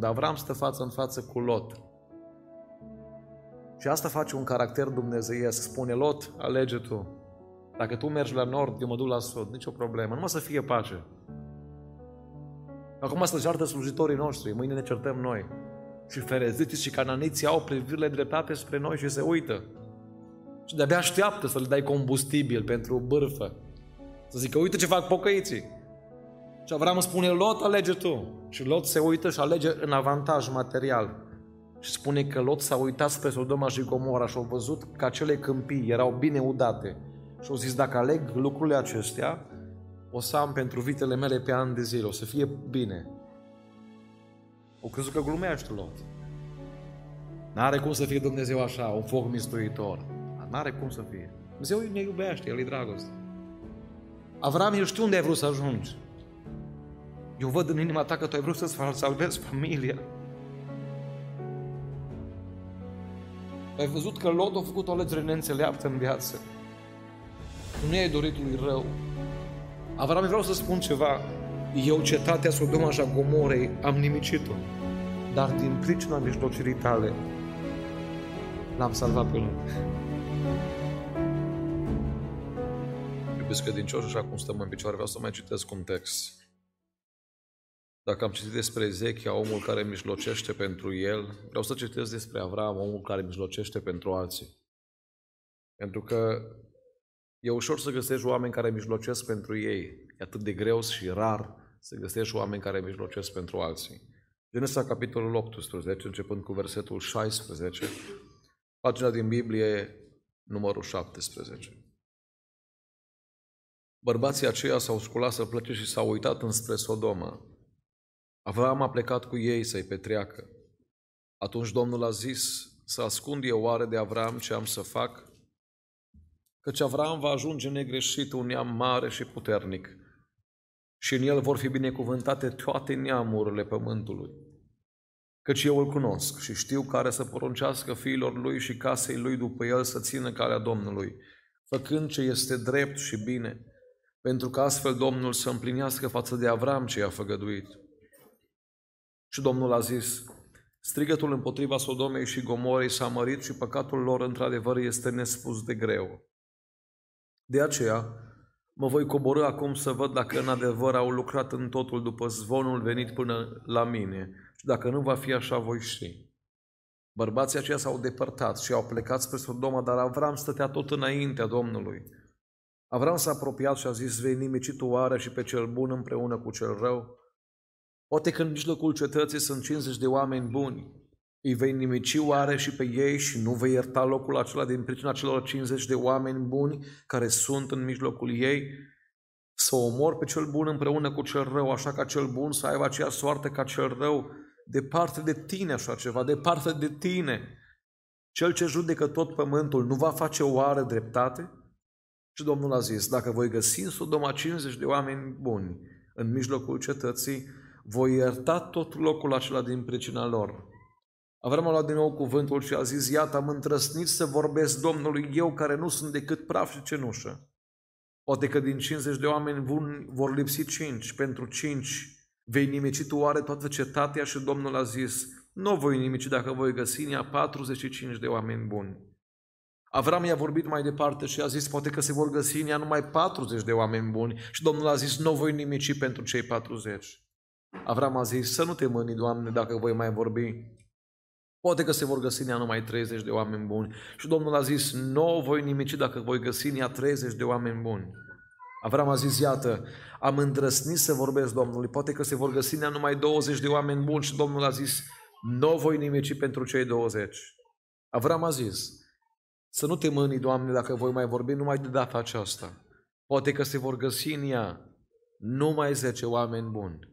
Când Avram stă față în față cu Lot. Și asta face un caracter dumnezeiesc. Spune Lot, alege tu. Dacă tu mergi la nord, eu mă duc la sud. Nicio problemă. Numai să fie pace. Acum să ceartă slujitorii noștri. Mâine ne certăm noi. Și fereziții și cananiții au privirile dreptate spre noi și se uită. Și de-abia așteaptă să le dai combustibil pentru bârfă. Să zică, uite ce fac pocăiții. Și Avram îmi spune, Lot, alege tu. Și Lot se uită și alege în avantaj material. Și spune că Lot s-a uitat spre Sodoma și Gomora și au văzut că acele câmpii erau bine udate. Și au zis, dacă aleg lucrurile acestea, o să am pentru vitele mele pe ani de zile, o să fie bine. O crezut că glumește Lot. N-are cum să fie Dumnezeu așa, un foc mistuitor. N-are cum să fie. Dumnezeu ne iubește, El e dragoste. Avram, eu știu unde ai vrut să ajungi. Eu văd în inima ta că tu ai vrut să-ți salvezi familia. Ai văzut că Lot a făcut o alegere neînțeleaptă în viață. Nu i-ai dorit lui rău. Avram, vreau să spun ceva. Eu, cetatea Sodoma și a Gomorei, am nimicit-o. Dar din pricina mijlocirii tale, l-am salvat pe Lot. Iubiți credincioși, așa cum stăm în picioare, vreau să mai citesc un text. Dacă am citit despre Ezechia, omul care mijlocește pentru el, vreau să citesc despre Avram, omul care mijlocește pentru alții. Pentru că e ușor să găsești oameni care mijlocesc pentru ei. E atât de greu și rar să găsești oameni care mijlocesc pentru alții. Genesa, capitolul 18, începând cu versetul 16, pagina din Biblie, numărul 17. Bărbații aceia s-au sculat să plece și s-au uitat înspre Sodoma. Avram a plecat cu ei să-i petreacă. Atunci Domnul a zis, să ascund eu oare de Avram ce am să fac? Căci Avram va ajunge negreșit un neam mare și puternic și în el vor fi binecuvântate toate neamurile pământului. Căci eu îl cunosc și știu care să poruncească fiilor lui și casei lui după el să țină calea Domnului, făcând ce este drept și bine, pentru că astfel Domnul să împlinească față de Avram ce i-a făgăduit. Și Domnul a zis, strigătul împotriva Sodomei și Gomorei s-a mărit și păcatul lor într-adevăr este nespus de greu. De aceea, mă voi coborâ acum să văd dacă în adevăr au lucrat în totul după zvonul venit până la mine și dacă nu va fi așa, voi ști. Bărbații aceia s-au depărtat și au plecat spre Sodoma, dar Avram stătea tot înaintea Domnului. Avram s-a apropiat și a zis, vei nimici tu oare și pe cel bun împreună cu cel rău? Poate că în mijlocul cetății sunt 50 de oameni buni. Îi vei nimici oare și pe ei și nu vei ierta locul acela din pricina celor 50 de oameni buni care sunt în mijlocul ei? Să omor pe cel bun împreună cu cel rău, așa ca cel bun să aibă aceea soartă ca cel rău. Departe de tine așa ceva, departe de tine. Cel ce judecă tot pământul nu va face oare dreptate? Și Domnul a zis, dacă voi găsi în Sodoma 50 de oameni buni în mijlocul cetății, voi ierta tot locul acela din pricina lor. Avram a luat din nou cuvântul și a zis, iată, am întrăsnit să vorbesc Domnului eu care nu sunt decât praf și cenușă. Poate că din 50 de oameni buni vor lipsi 5, pentru 5 vei nimici tu oare toată cetatea și Domnul a zis, nu voi nimici dacă voi găsi în ea 45 de oameni buni. Avram i-a vorbit mai departe și a zis, poate că se vor găsi în ea numai 40 de oameni buni și Domnul a zis, nu voi nimici pentru cei 40. Avram a zis, să nu te mâni, Doamne, dacă voi mai vorbi. Poate că se vor găsi în ea numai 30 de oameni buni. Și Domnul a zis, nu voi nimici dacă voi găsi în ea 30 de oameni buni. Avram a zis, iată, am îndrăsnit să vorbesc Domnului, poate că se vor găsi în ea numai 20 de oameni buni și Domnul a zis, nu voi nimici pentru cei 20. Avram a zis, să nu te mâni, Doamne, dacă voi mai vorbi numai de data aceasta. Poate că se vor găsi în ea numai 10 oameni buni.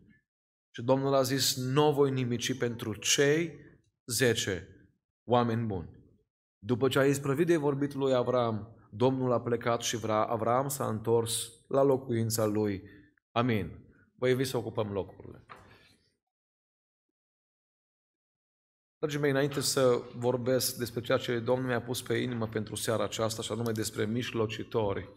Și Domnul a zis, nu voi nimici pentru cei zece oameni buni. După ce a isprăvit de vorbit lui Avram, Domnul a plecat și Avram s-a întors la locuința lui. Amin. Vă invit să ocupăm locurile. Dragii mei, înainte să vorbesc despre ceea ce Domnul mi-a pus pe inimă pentru seara aceasta, și anume despre mișlocitori,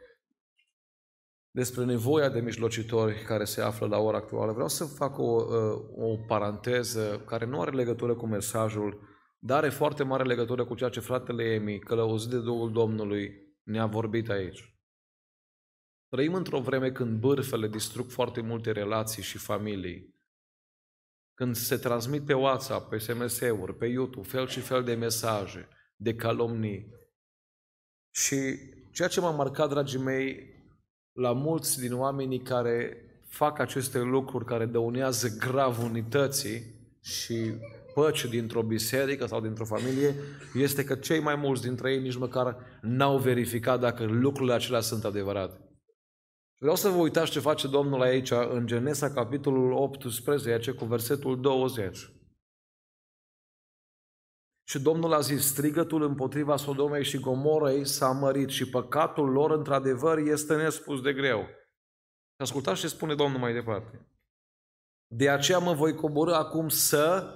despre nevoia de mijlocitori care se află la ora actuală. Vreau să fac o, uh, o paranteză care nu are legătură cu mesajul, dar are foarte mare legătură cu ceea ce fratele Emi, călăuzit de Duhul Domnului, ne-a vorbit aici. Trăim într-o vreme când bârfele distrug foarte multe relații și familii. Când se transmit pe WhatsApp, pe SMS-uri, pe YouTube, fel și fel de mesaje, de calomnii. Și ceea ce m-a marcat, dragii mei, la mulți din oamenii care fac aceste lucruri care dăunează grav unității și păci dintr-o biserică sau dintr-o familie, este că cei mai mulți dintre ei nici măcar n-au verificat dacă lucrurile acelea sunt adevărate. Vreau să vă uitați ce face Domnul aici în Genesa, capitolul 18, cu versetul 20. Și Domnul a zis, strigătul împotriva Sodomei și Gomorei s-a mărit și păcatul lor într-adevăr este nespus de greu. Ascultați ce spune Domnul mai departe. De aceea mă voi coborâ acum să,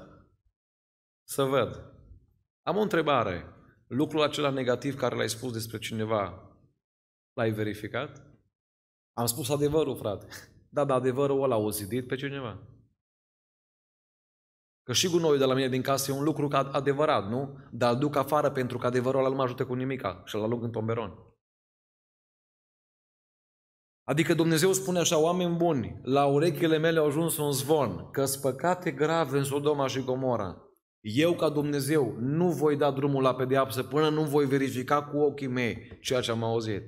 să văd. Am o întrebare. Lucrul acela negativ care l-ai spus despre cineva, l-ai verificat? Am spus adevărul, frate. Da, dar adevărul ăla a zidit pe cineva. Că și gunoiul de la mine din casă e un lucru adevărat, nu? Dar îl duc afară pentru că adevărul ăla nu mă ajută cu nimica și îl alug în tomberon. Adică Dumnezeu spune așa, oameni buni, la urechile mele au ajuns un zvon, că păcate grave în Sodoma și Gomora. Eu, ca Dumnezeu, nu voi da drumul la pedeapsă până nu voi verifica cu ochii mei ceea ce am auzit.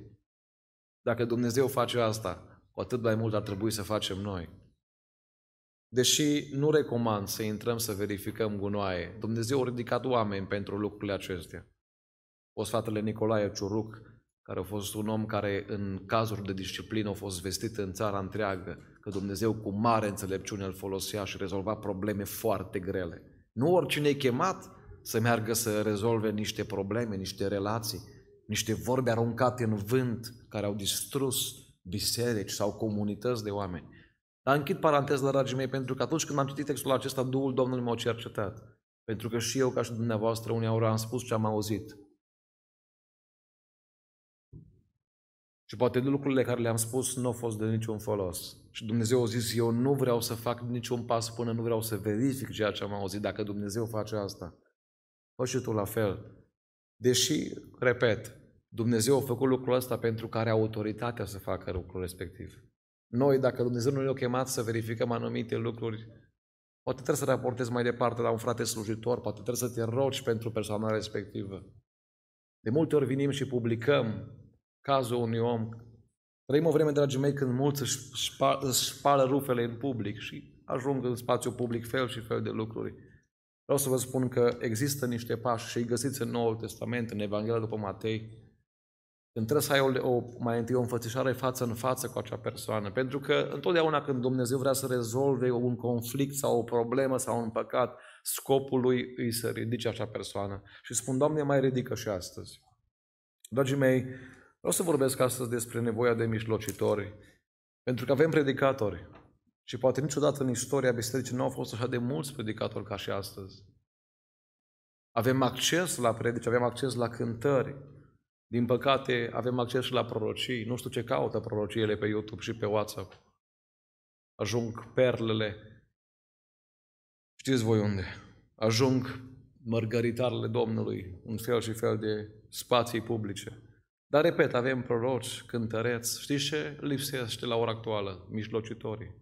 Dacă Dumnezeu face asta, cu atât mai mult ar trebui să facem noi. Deși nu recomand să intrăm să verificăm gunoaie, Dumnezeu a ridicat oameni pentru lucrurile acestea. O fratele Nicolae Ciuruc, care a fost un om care în cazuri de disciplină a fost vestit în țara întreagă, că Dumnezeu cu mare înțelepciune îl folosea și rezolva probleme foarte grele. Nu oricine e chemat să meargă să rezolve niște probleme, niște relații, niște vorbe aruncate în vânt care au distrus biserici sau comunități de oameni. Dar închid paranteză, dragii mei, pentru că atunci când am citit textul acesta, Duhul Domnului m-a cercetat. Pentru că și eu, ca și dumneavoastră, uneori am spus ce am auzit. Și poate lucrurile care le-am spus nu au fost de niciun folos. Și Dumnezeu a zis, eu nu vreau să fac niciun pas până nu vreau să verific ceea ce am auzit. Dacă Dumnezeu face asta, fă și tu la fel. Deși, repet, Dumnezeu a făcut lucrul ăsta pentru că are autoritatea să facă lucrul respectiv. Noi, dacă Dumnezeu nu ne-a chemat să verificăm anumite lucruri, poate trebuie să raportezi mai departe la un frate slujitor, poate trebuie să te rogi pentru persoana respectivă. De multe ori vinim și publicăm cazul unui om. Trăim o vreme, dragii mei, când mulți își, își spală rufele în public și ajung în spațiu public fel și fel de lucruri. Vreau să vă spun că există niște pași și îi găsiți în Noul Testament, în Evanghelia după Matei, când trebuie să ai o, o, mai întâi o înfățișare față în față cu acea persoană. Pentru că întotdeauna când Dumnezeu vrea să rezolve un conflict sau o problemă sau un păcat, scopul lui îi să ridice acea persoană. Și spun, Doamne, mai ridică și astăzi. Dragii mei, vreau să vorbesc astăzi despre nevoia de mijlocitori. Pentru că avem predicatori. Și poate niciodată în istoria bisericii nu au fost așa de mulți predicatori ca și astăzi. Avem acces la predici, avem acces la cântări, din păcate, avem acces și la prorocii. Nu știu ce caută prorociile pe YouTube și pe WhatsApp. Ajung perlele. Știți voi unde? Ajung mărgăritarele Domnului în fel și fel de spații publice. Dar, repet, avem proroci, cântăreți. Știți ce lipsește la ora actuală? Mijlocitorii.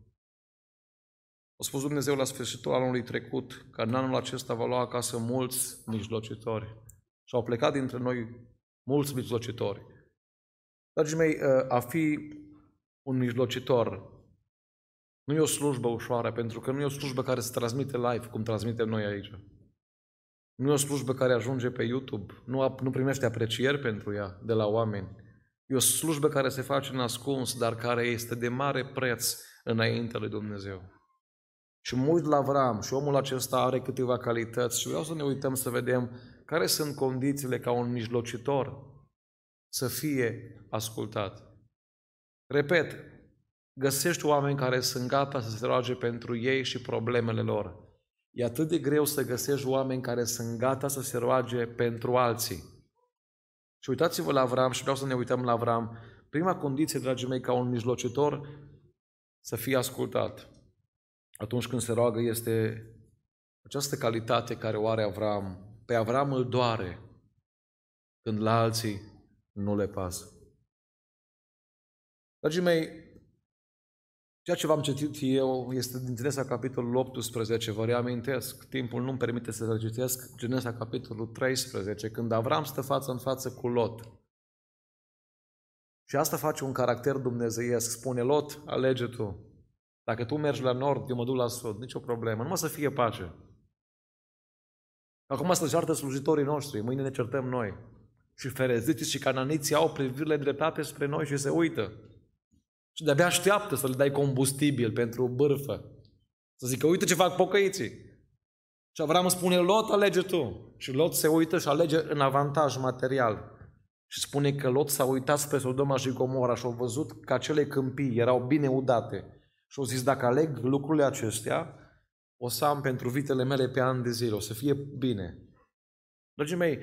A spus Dumnezeu la sfârșitul anului trecut că în anul acesta va lua acasă mulți mijlocitori. Și au plecat dintre noi mulți mijlocitori. Dragii mei, ă, a fi un mijlocitor nu e o slujbă ușoară, pentru că nu e o slujbă care se transmite live, cum transmitem noi aici. Nu e o slujbă care ajunge pe YouTube, nu, nu primește aprecieri pentru ea de la oameni. E o slujbă care se face în ascuns, dar care este de mare preț înainte lui Dumnezeu. Și mă uit la Avram și omul acesta are câteva calități și vreau să ne uităm să vedem care sunt condițiile ca un mijlocitor să fie ascultat. Repet, găsești oameni care sunt gata să se roage pentru ei și problemele lor. E atât de greu să găsești oameni care sunt gata să se roage pentru alții. Și uitați-vă la Avram și vreau să ne uităm la Avram Prima condiție, dragii mei, ca un mijlocitor să fie ascultat atunci când se roagă este această calitate care o are Avram. Pe Avram îl doare când la alții nu le pasă. Dragii mei, ceea ce v-am citit eu este din Genesa capitolul 18, vă reamintesc, timpul nu-mi permite să citesc Genesa capitolul 13, când Avram stă față în față cu Lot. Și asta face un caracter dumnezeiesc. Spune Lot, alege tu. Dacă tu mergi la nord, eu mă duc la sud, nicio problemă. Numai să fie pace. Acum să ceartă slujitorii noștri, mâine ne certăm noi. Și fereziții și cananiții au privirile dreptate spre noi și se uită. Și de-abia așteaptă să le dai combustibil pentru bârfă. Să zică, uite ce fac pocăiții. Și Avram spune, Lot, alege tu. Și Lot se uită și alege în avantaj material. Și spune că Lot s-a uitat spre Sodoma și Gomora și a văzut că acele câmpii erau bine udate. Și au zis, dacă aleg lucrurile acestea, o să am pentru vitele mele pe ani de zile, o să fie bine. Dragii mei,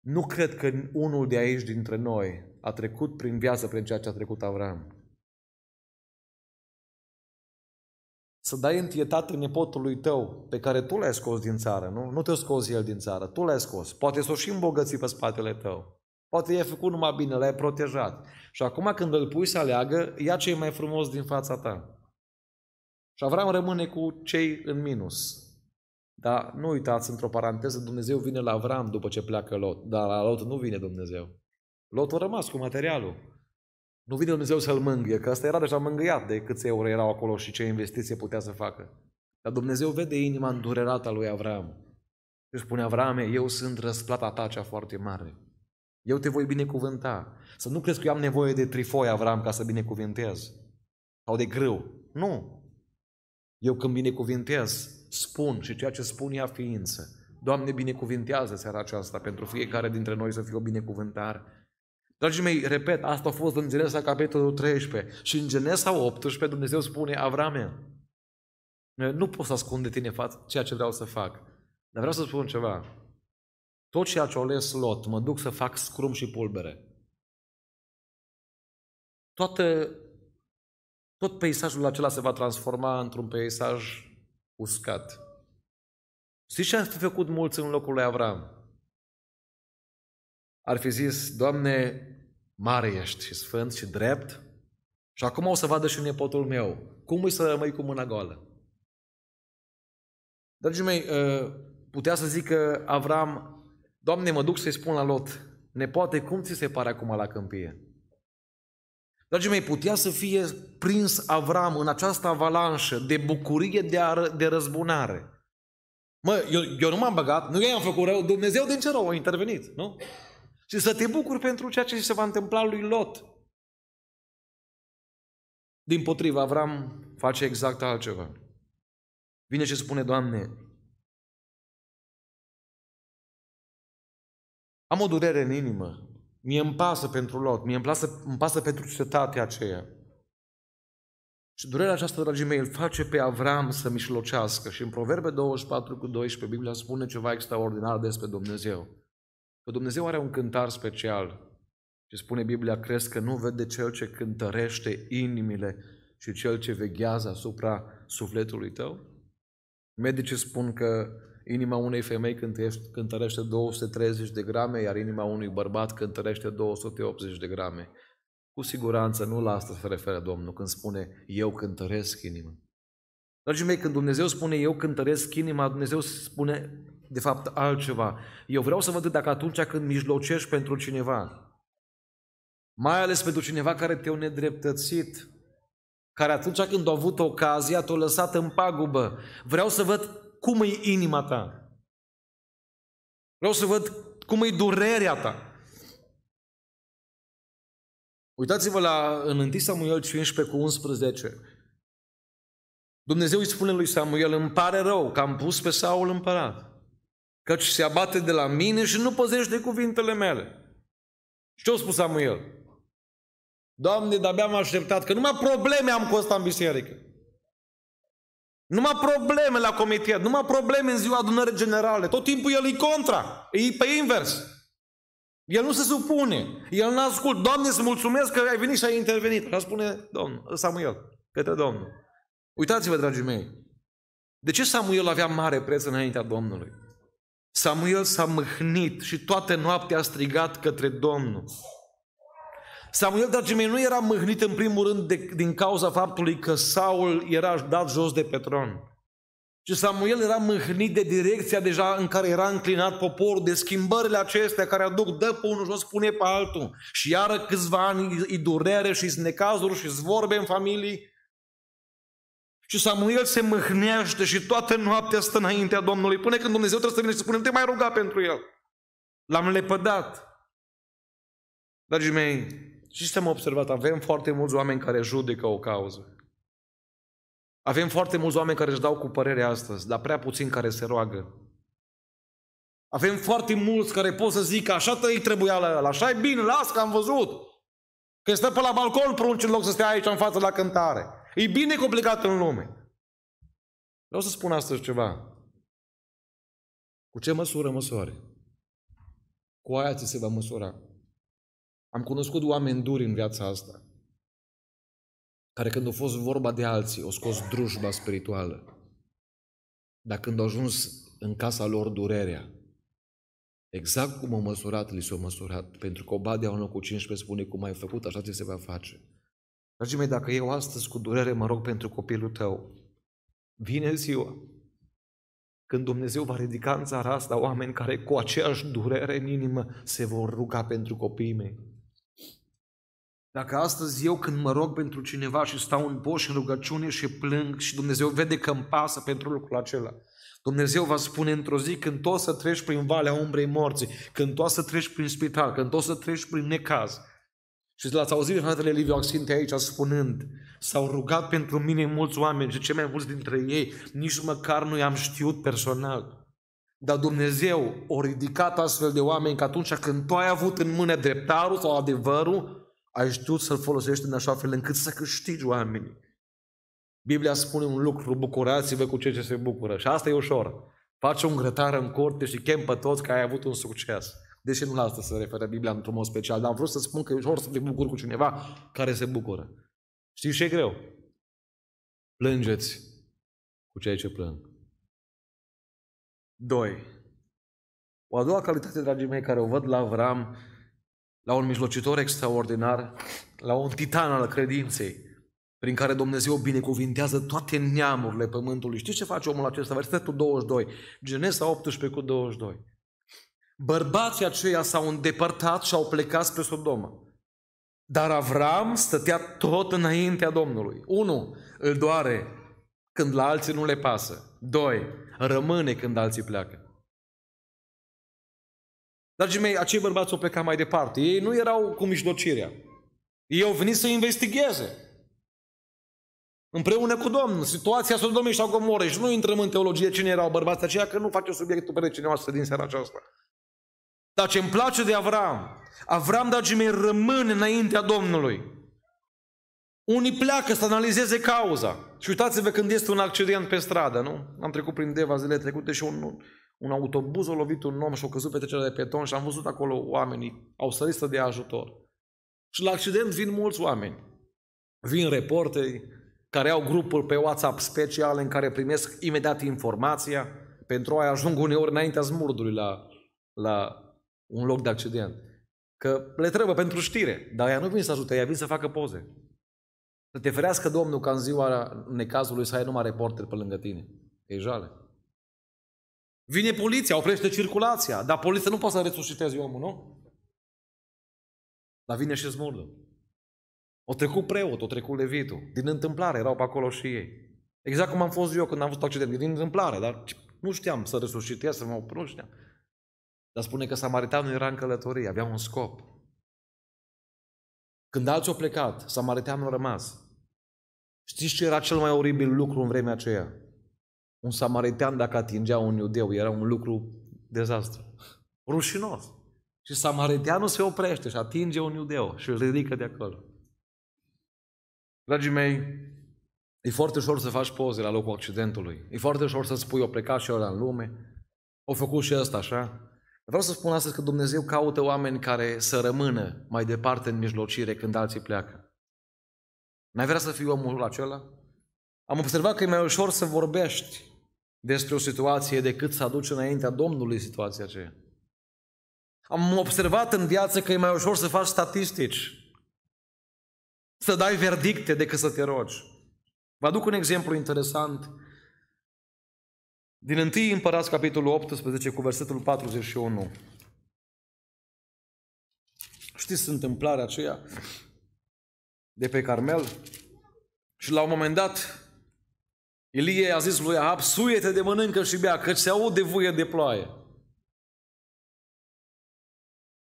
nu cred că unul de aici dintre noi a trecut prin viață prin ceea ce a trecut Avram. Să dai întietate nepotului tău pe care tu l-ai scos din țară, nu? Nu te-a scos el din țară, tu l-ai scos. Poate s-o și îmbogăți pe spatele tău. Poate i-ai făcut numai bine, l-ai protejat. Și acum când îl pui să aleagă, ia ce e mai frumos din fața ta. Și Avram rămâne cu cei în minus. Dar nu uitați, într-o paranteză, Dumnezeu vine la Avram după ce pleacă Lot. Dar la Lot nu vine Dumnezeu. Lot a rămas cu materialul. Nu vine Dumnezeu să-l mângâie, că ăsta era deja mângâiat de câți euro erau acolo și ce investiție putea să facă. Dar Dumnezeu vede inima îndurerată a lui Avram. Și spune, Avrame, eu sunt răsplata ta cea foarte mare. Eu te voi binecuvânta. Să nu crezi că eu am nevoie de trifoi, Avram, ca să binecuvintez. Sau de grâu. Nu. Eu când binecuvintez, spun și ceea ce spun ea ființă. Doamne, binecuvintează seara aceasta pentru fiecare dintre noi să fie o binecuvântare. Dragii mei, repet, asta a fost în Genesa capitolul 13 și în Genesa 18 Dumnezeu spune, Avrame, nu pot să ascund de tine față ceea ce vreau să fac, dar vreau să spun ceva. Tot ceea ce a ales Lot, mă duc să fac scrum și pulbere. Toată, tot peisajul acela se va transforma într-un peisaj uscat. Știți ce ar fi făcut mulți în locul lui Avram? Ar fi zis, Doamne, mare ești și sfânt și drept și acum o să vadă și nepotul meu. Cum îi să rămâi cu mâna goală? Dragii mei, ă, putea să zică Avram, Doamne, mă duc să-i spun la Lot, nepoate, cum ți se pare acum la câmpie? Dragii mei, putea să fie prins Avram în această avalanșă de bucurie de, a, de răzbunare. Mă, eu, eu nu m-am băgat, nu i-am făcut rău, Dumnezeu din ce rău a intervenit, nu? Și să te bucuri pentru ceea ce se va întâmpla lui Lot. Din potriva, Avram face exact altceva. Vine și spune, Doamne, am o durere în inimă, Mie îmi pasă pentru Lot, mie îmi, pasă, îmi pasă pentru cetatea aceea. Și durerea aceasta, dragii mei, îl face pe Avram să mișlocească. Și în Proverbe 24 cu 12, Biblia spune ceva extraordinar despre Dumnezeu. Că Dumnezeu are un cântar special. Și spune Biblia, crezi că nu vede cel ce cântărește inimile și cel ce veghează asupra sufletului tău? Medicii spun că Inima unei femei cântărește 230 de grame, iar inima unui bărbat cântărește 280 de grame. Cu siguranță nu la asta se referă Domnul când spune eu cântăresc inima. Dragii mei, când Dumnezeu spune eu cântăresc inima, Dumnezeu spune de fapt altceva. Eu vreau să văd dacă atunci când mijlocești pentru cineva, mai ales pentru cineva care te-a nedreptățit, care atunci când a avut ocazia, te-a lăsat în pagubă. Vreau să văd cum e inima ta. Vreau să văd cum e durerea ta. Uitați-vă la în 1 Samuel 15 cu 11. Dumnezeu îi spune lui Samuel, îmi pare rău că am pus pe Saul împărat, căci se abate de la mine și nu păzește cuvintele mele. Și ce a spus Samuel? Doamne, de-abia am așteptat, că numai probleme am cu ăsta în biserică. Numai probleme la comitet, numai probleme în ziua adunării generale. Tot timpul el e contra, e pe invers. El nu se supune. El nu ascult. Doamne, îți mulțumesc că ai venit și ai intervenit. Așa spune Domnul, Samuel, către Domnul. Uitați-vă, dragii mei. De ce Samuel avea mare preț înaintea Domnului? Samuel s-a mâhnit și toată noaptea a strigat către Domnul. Samuel, dragii mei, nu era mâhnit în primul rând de, din cauza faptului că Saul era dat jos de pe tron. Și Samuel era mâhnit de direcția deja în care era înclinat poporul, de schimbările acestea care aduc, dă pe unul jos, pune pe altul. Și iară câțiva ani îi durere și necazuri și vorbe în familii. Și Samuel se mâhnește și toată noaptea stă înaintea Domnului. Până când Dumnezeu trebuie să vină și să spune, te mai ruga pentru el. L-am lepădat. Dragii mei, și să am observat, avem foarte mulți oameni care judecă o cauză. Avem foarte mulți oameni care își dau cu părere astăzi, dar prea puțini care se roagă. Avem foarte mulți care pot să zică, așa îi trebuia la ăla, așa e bine, las că am văzut. Că stă pe la balcon prunci în loc să stea aici în față la cântare. E bine complicat în lume. Vreau să spun astăzi ceva. Cu ce măsură măsoare? Cu aia ți se va măsura. Am cunoscut oameni duri în viața asta, care când a fost vorba de alții, au scos drujba spirituală. Dar când au ajuns în casa lor durerea, exact cum au măsurat, li s-au măsurat. Pentru că Obadea 1 cu 15 spune cum ai făcut, așa ți se va face. Dragii mei, dacă eu astăzi cu durere mă rog pentru copilul tău, vine ziua când Dumnezeu va ridica în țara asta oameni care cu aceeași durere în inimă se vor ruga pentru copiii mei. Dacă astăzi eu când mă rog pentru cineva și stau în poș în rugăciune și plâng și Dumnezeu vede că îmi pasă pentru lucrul acela, Dumnezeu va spune într-o zi când tu o să treci prin valea umbrei morții, când tu o să treci prin spital, când tu o să treci prin necaz. Și l-ați auzit fratele Liviu Axinte aici spunând, s-au rugat pentru mine mulți oameni și cei mai mulți dintre ei nici măcar nu i-am știut personal. Dar Dumnezeu a ridicat astfel de oameni că atunci când tu ai avut în mână dreptarul sau adevărul, ai știut să-l folosești în așa fel încât să câștigi oamenii. Biblia spune un lucru, bucurați-vă cu ceea ce se bucură. Și asta e ușor. Faci un grătar în curte și chem pe toți că ai avut un succes. Deși nu la asta se referă Biblia într-un mod special, dar am vrut să spun că e ușor să te bucuri cu cineva care se bucură. Știți ce e greu? Plângeți cu cei ce plâng. Doi. O a doua calitate, dragii mei, care o văd la Avram, la un mijlocitor extraordinar, la un titan al credinței, prin care Dumnezeu binecuvintează toate neamurile pământului. Știți ce face omul acesta? Versetul 22, Genesa 18 cu 22. Bărbații aceia s-au îndepărtat și au plecat spre Sodoma. Dar Avram stătea tot înaintea Domnului. Unu, îl doare când la alții nu le pasă. Doi, rămâne când alții pleacă. Dragii mei, acei bărbați au plecat mai departe. Ei nu erau cu mijlocirea. Ei au venit să investigheze. Împreună cu Domnul, situația Sodomei și a Gomorei. Și nu intrăm în teologie cine erau bărbații aceia, că nu face subiectul pe noastră din seara aceasta. Dar ce îmi place de Avram, Avram, dragii mei, rămâne înaintea Domnului. Unii pleacă să analizeze cauza. Și uitați-vă când este un accident pe stradă, nu? Am trecut prin Deva zilele trecute și un, un autobuz a lovit un om și a căzut pe trecerea de peton și am văzut acolo oamenii, au sărit să dea ajutor. Și la accident vin mulți oameni. Vin reporteri care au grupuri pe WhatsApp speciale în care primesc imediat informația pentru a ajung uneori înaintea smurdului la, la un loc de accident. Că le trebuie pentru știre, dar ea nu vin să ajute, ea vin să facă poze. Să te ferească Domnul ca în ziua necazului să ai numai reporteri pe lângă tine. E jale. Vine poliția, oprește circulația, dar poliția nu poate să resusciteze omul, nu? Dar vine și smurdul. O trecut preot, o trecut levitul. Din întâmplare erau pe acolo și ei. Exact cum am fost eu când am văzut accident. Din întâmplare, dar nu știam să resuscitez, să mă nu știam. Dar spune că samaritanul era în călătorie, avea un scop. Când alții au plecat, samaritanul a rămas. Știți ce era cel mai oribil lucru în vremea aceea? Un samaritan dacă atingea un iudeu era un lucru dezastru. Rușinos. Și samariteanul se oprește și atinge un iudeu și îl ridică de acolo. Dragii mei, e foarte ușor să faci poze la locul accidentului. E foarte ușor să spui, o plecat și ăla în lume. O făcut și ăsta așa. Vreau să spun astăzi că Dumnezeu caută oameni care să rămână mai departe în mijlocire când alții pleacă. N-ai vrea să fii omul acela? Am observat că e mai ușor să vorbești despre o situație decât să aduci înaintea Domnului situația aceea. Am observat în viață că e mai ușor să faci statistici, să dai verdicte decât să te rogi. Vă aduc un exemplu interesant din 1 Împărați, capitolul 18, cu versetul 41. Știți întâmplarea aceea de pe Carmel? Și la un moment dat, Ilie a zis lui Ahab, suiete de mănâncă și bea, căci se aude vuie de ploaie.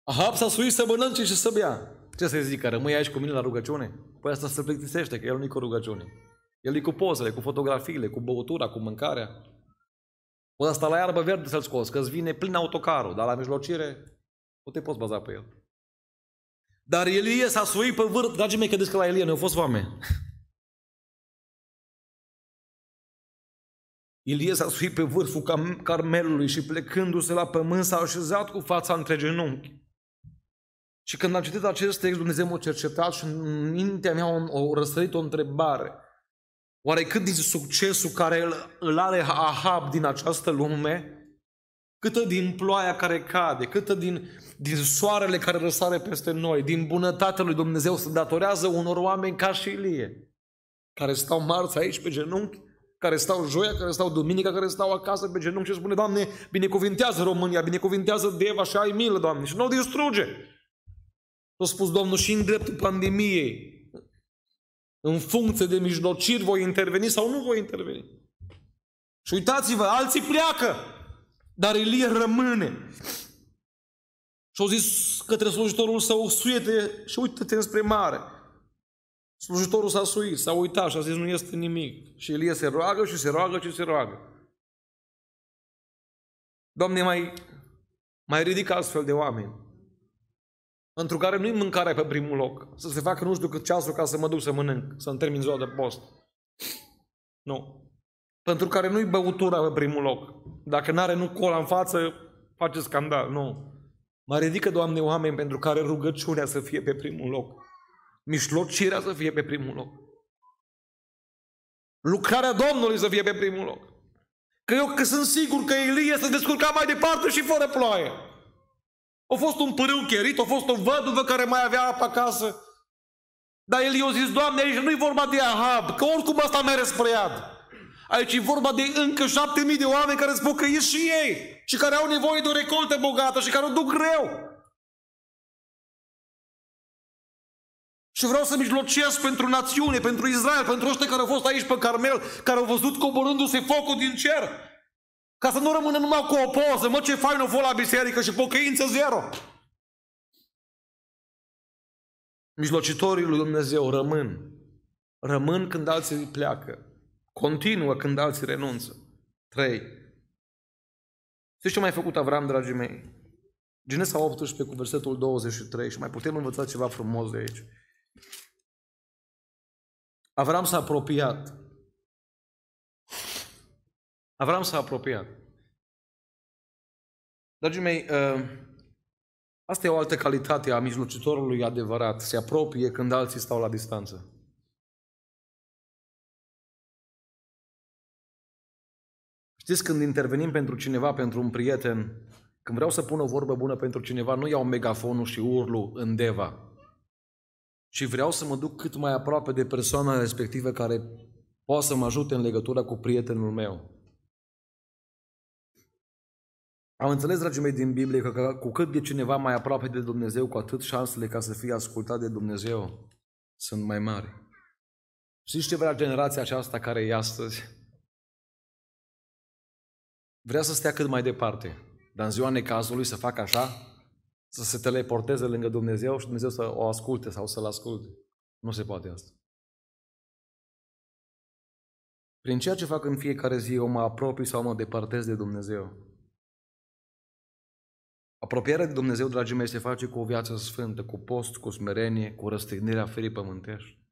Ahab s-a suit să mănânce și să bea. Ce să zic, că rămâi aici cu mine la rugăciune? Păi asta se plictisește, că el nu e cu rugăciune. El e cu pozele, cu fotografiile, cu băutura, cu mâncarea. Poți sta la iarbă verde să-l scoți, că îți vine plin autocarul, dar la mijlocire nu te poți baza pe el. Dar Elie s-a suit pe vârf, dragii mei, credeți că la Elie nu au fost foame. Ilie s-a suit pe vârful Carmelului și plecându-se la pământ s-a așezat cu fața între genunchi. Și când am citit acest text, Dumnezeu m-a cercetat și în mintea mea a răsărit o întrebare. Oare cât din succesul care îl are Ahab din această lume, câtă din ploaia care cade, câtă din, din soarele care răsare peste noi, din bunătatea lui Dumnezeu se datorează unor oameni ca și Ilie, care stau marți aici pe genunchi, care stau joia, care stau duminica, care stau acasă pe genunchi și spune, Doamne, binecuvintează România, binecuvintează Deva și ai milă, Doamne, și nu o distruge. A spus Domnul și în dreptul pandemiei, în funcție de mijlociri voi interveni sau nu voi interveni. Și uitați-vă, alții pleacă, dar Ilie rămâne. Și au zis către slujitorul său, suiete și uită-te spre mare. Slujitorul s-a suit, s-a uitat și a zis, nu este nimic. Și Elie se roagă și se roagă și se roagă. Doamne, mai, mai ridică astfel de oameni într care nu-i mâncarea pe primul loc. Să se facă nu știu cât ceasul ca să mă duc să mănânc, să-mi termin ziua de post. Nu. Pentru care nu-i băutura pe primul loc. Dacă n-are nu cola în față, face scandal. Nu. Mă ridică, Doamne, oameni pentru care rugăciunea să fie pe primul loc. Mișlocirea să fie pe primul loc. Lucrarea Domnului să fie pe primul loc. Că eu că sunt sigur că Elie se descurca mai departe și fără ploaie. A fost un pârâu cherit, a fost o văduvă care mai avea apă acasă. Dar el i-a zis, Doamne, aici nu e vorba de Ahab, că oricum asta mere spre iad. Aici e vorba de încă șapte mii de oameni care spun că și ei și care au nevoie de o recoltă bogată și care o duc greu. Și vreau să mijlocesc pentru națiune, pentru Israel, pentru ăștia care au fost aici pe Carmel, care au văzut coborându-se focul din cer. Ca să nu rămână numai cu o poză, mă ce fain o fost la biserică și pocăință zero. Mijlocitorii lui Dumnezeu rămân. Rămân când alții pleacă. Continuă când alții renunță. 3. Știți ce mai făcut Avram, dragii mei? Genesa 18 cu versetul 23 și mai putem învăța ceva frumos de aici. Avram s-a apropiat Avram s-a apropiat. Dragii mei, ă, asta e o altă calitate a mijlocitorului adevărat. Se apropie când alții stau la distanță. Știți, când intervenim pentru cineva, pentru un prieten, când vreau să pun o vorbă bună pentru cineva, nu iau megafonul și urlu în deva, ci vreau să mă duc cât mai aproape de persoana respectivă care poate să mă ajute în legătură cu prietenul meu. Am înțeles, dragii mei, din Biblie că cu cât e cineva mai aproape de Dumnezeu, cu atât șansele ca să fie ascultat de Dumnezeu sunt mai mari. Știți ce vrea generația aceasta care e astăzi? Vrea să stea cât mai departe, dar în ziua necazului să facă așa, să se teleporteze lângă Dumnezeu și Dumnezeu să o asculte sau să-L asculte. Nu se poate asta. Prin ceea ce fac în fiecare zi, eu mă apropii sau mă depărtez de Dumnezeu. Apropierea de Dumnezeu, dragii mei, se face cu o viață sfântă, cu post, cu smerenie, cu răstignirea ferii pământești.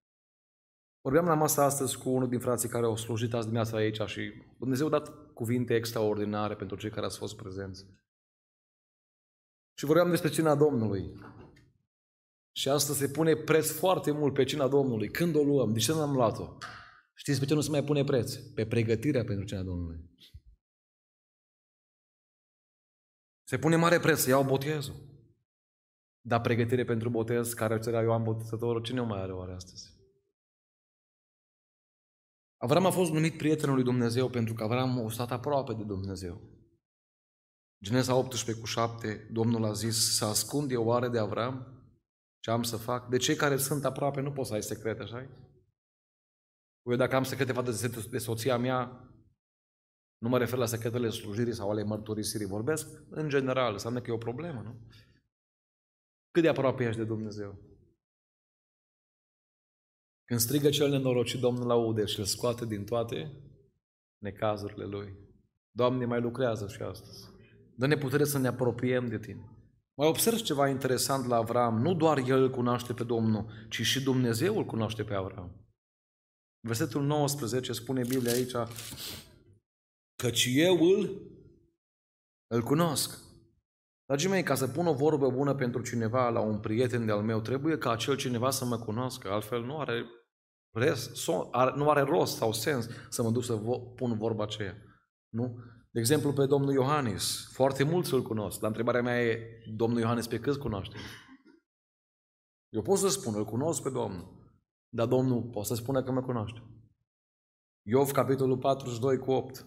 Vorbeam la masă astăzi cu unul din frații care au slujit azi dimineața aici și Dumnezeu a dat cuvinte extraordinare pentru cei care ați fost prezenți. Și vorbeam despre cina Domnului. Și asta se pune preț foarte mult pe cina Domnului. Când o luăm? De ce nu am luat-o? Știți pe ce nu se mai pune preț? Pe pregătirea pentru cina Domnului. Se pune mare preț să iau botezul. Dar pregătire pentru botez care cerea Ioan Botezătorul, cine o mai are oare astăzi? Avram a fost numit prietenul lui Dumnezeu pentru că Avram a stat aproape de Dumnezeu. Genesa 18 cu 7, Domnul a zis, să ascund eu oare de Avram ce am să fac? De cei care sunt aproape nu pot să ai secrete, așa Eu dacă am secrete față de soția mea, nu mă refer la secretele slujirii sau ale mărturisirii. Vorbesc în general, înseamnă că e o problemă, nu? Cât de aproape ești de Dumnezeu? Când strigă cel nenorocit, Domnul aude și îl scoate din toate necazurile lui. Doamne, mai lucrează și astăzi. Dă-ne putere să ne apropiem de Tine. Mai observ ceva interesant la Avram. Nu doar el îl cunoaște pe Domnul, ci și Dumnezeu îl cunoaște pe Avram. Versetul 19 spune Biblia aici, căci eu îl, îl cunosc. Dragii mei, ca să pun o vorbă bună pentru cineva la un prieten de-al meu, trebuie ca acel cineva să mă cunoască, altfel nu are, res, nu are rost sau sens să mă duc să pun vorba aceea. Nu? De exemplu, pe domnul Iohannis, foarte mulți îl cunosc. La întrebarea mea e, domnul Iohannis pe câți cunoaște? Eu pot să spun, îl cunosc pe Domnul, dar Domnul poate să spună că mă cunoaște. Iov, capitolul 42 cu 8.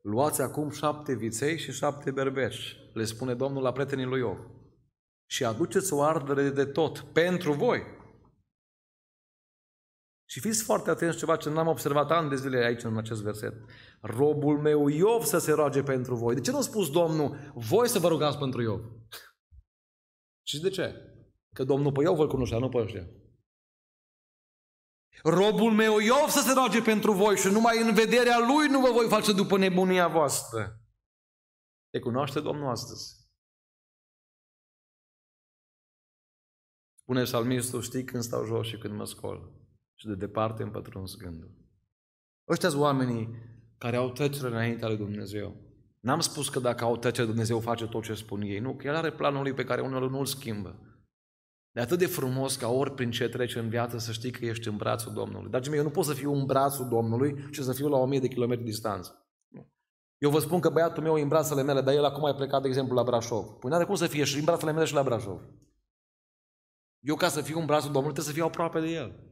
Luați acum șapte viței și șapte berbeci, le spune Domnul la prietenii lui Iov. Și aduceți o ardere de tot pentru voi. Și fiți foarte atenți ceva ce n-am observat ani de zile aici în acest verset. Robul meu Iov să se roage pentru voi. De ce nu a spus Domnul, voi să vă rugați pentru Iov? Și de ce? Că Domnul pe Iov îl cunoștea, nu pe ăștia. Robul meu Iov să se roage pentru voi și numai în vederea lui nu vă voi face după nebunia voastră. Te cunoaște Domnul astăzi. Spune psalmistul, știi când stau jos și când mă scol. Și de departe îmi pătruns gândul. Ăștia sunt oamenii care au trecere înaintea lui Dumnezeu. N-am spus că dacă au trecere, Dumnezeu face tot ce spun ei. Nu, că El are planul lui pe care unul nu-l schimbă. E atât de frumos ca ori prin ce trece în viață să știi că ești în brațul Domnului. Dar eu nu pot să fiu în brațul Domnului și să fiu la 1000 de kilometri distanță. Eu vă spun că băiatul meu e în brațele mele, dar el acum a plecat, de exemplu, la Brașov. Păi nu are cum să fie și în brațele mele și la Brașov. Eu ca să fiu în brațul Domnului trebuie să fiu aproape de el.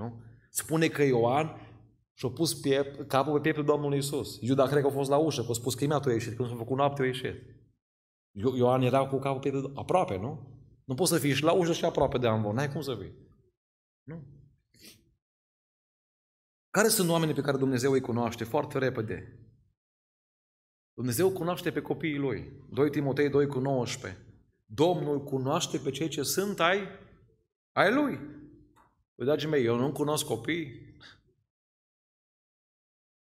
Nu? Spune că Ioan și-a pus piept, capul pe pieptul Domnului Isus. Iuda cred că a fost la ușă, că a spus că imediat a ieșit, când s-a făcut noapte a ieșit. Ioan era cu capul pe pieptul, aproape, nu? Nu poți să fii și la ușă și aproape de amvon. N-ai cum să fii. Nu. Care sunt oamenii pe care Dumnezeu îi cunoaște foarte repede? Dumnezeu cunoaște pe copiii lui. 2 Timotei 2 cu 19. Domnul cunoaște pe cei ce sunt ai, ai lui. Păi, dragii mei, eu nu cunosc copii.